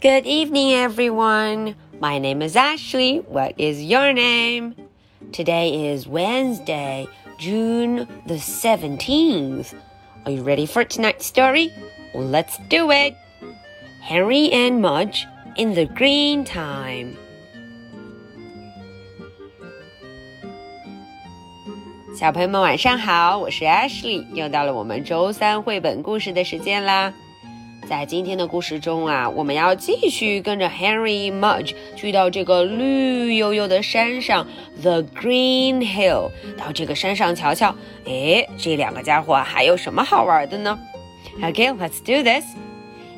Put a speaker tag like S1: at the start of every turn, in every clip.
S1: Good evening, everyone. My name is Ashley. What is your name? Today is Wednesday, June the 17th. Are you ready for tonight's story? Let's do it. Henry and Mudge in the Green Time. Ashley，又到了我们周三绘本故事的时间啦。在今天的故事中啊，我们要继续跟着 Henry Mudge 去到这个绿油油的山上，The Green Hill，到这个山上瞧瞧。诶，这两个家伙还有什么好玩的呢？Okay, let's do this.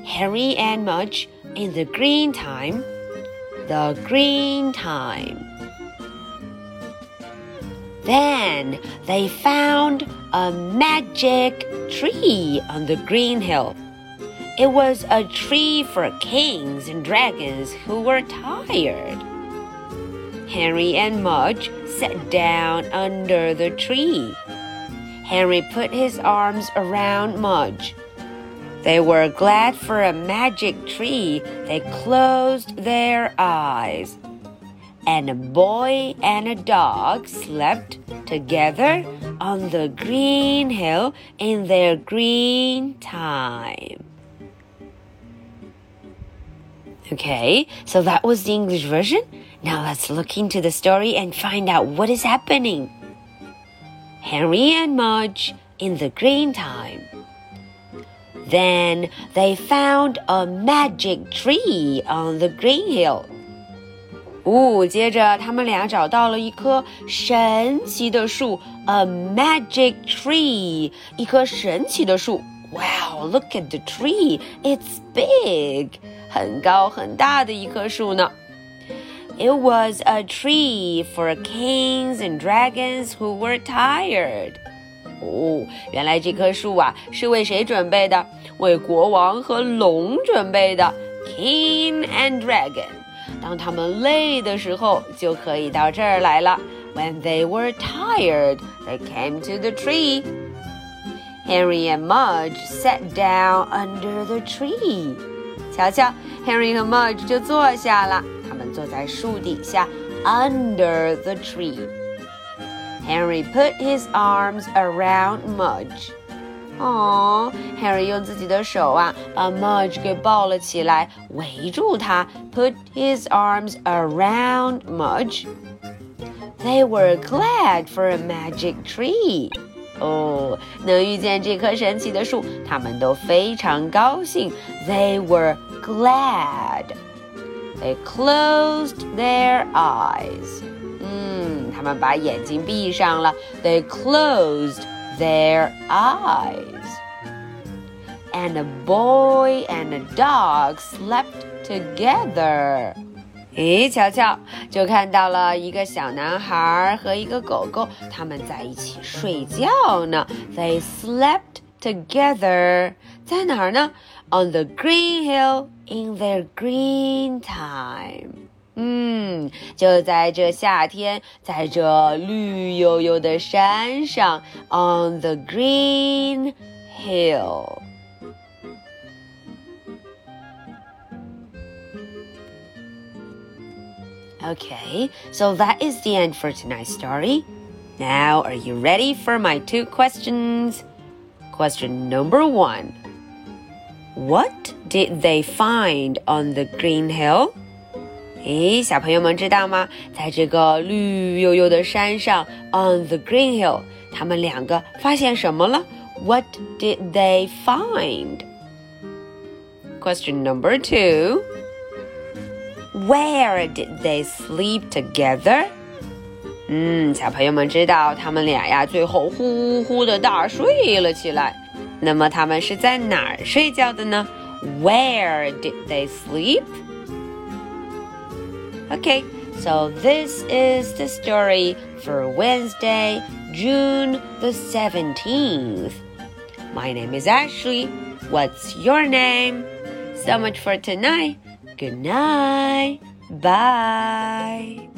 S1: Henry and Mudge in the Green Time. The Green Time. Then they found a magic tree on the green hill. It was a tree for kings and dragons who were tired. Henry and Mudge sat down under the tree. Henry put his arms around Mudge. They were glad for a magic tree. They closed their eyes. And a boy and a dog slept together on the green hill in their green time. Okay, so that was the English version. Now let's look into the story and find out what is happening. Henry and Mudge in the green time. Then they found a magic tree on the green hill. 哦，接着他们俩找到了一棵神奇的树，a magic tree，一棵神奇的树。 Wow, look at the tree. It's big. 很高很大的一棵树呢。It was a tree for kings and dragons who were tired. 哦，原来这棵树啊是为谁准备的？为国王和龙准备的。King and dragon，当他们累的时候，就可以到这儿来了。When they were tired, they came to the tree. Henry and Mudge sat down under the tree。瞧瞧，Henry 和 Mudge 就坐下了，他们坐在树底下，under the tree。Henry put his arms around Mudge。哦，Henry 用自己的手啊，把 Mudge 给抱了起来，围住他，put his arms around Mudge. They were glad for a magic tree. 哦，能遇见这棵神奇的树，他们都非常高兴。They were glad. They closed their eyes. 嗯，他们把眼睛闭上了。They closed their eyes. And a boy and a dog slept together. 诶，瞧瞧，就看到了一个小男孩和一个狗狗，他们在一起睡觉呢。They slept together，在哪儿呢？On the green hill in their green time。嗯，就在这夏天，在这绿油油的山上，on the green hill。Okay, so that is the end for tonight's story. Now, are you ready for my two questions? Question number one What did they find on the green hill? 诶，小朋友们知道吗？在这个绿油油的山上，on the green hill，他们两个发现什么了？What did they find? Question number two. Where did they sleep together? 嗯，小朋友们知道他们俩呀，最后呼呼的大睡了起来。那么他们是在哪儿睡觉的呢？Where did they sleep? Okay, so this is the story for Wednesday, June the 17th. My name is Ashley. What's your name? So much for tonight. Good night. Bye.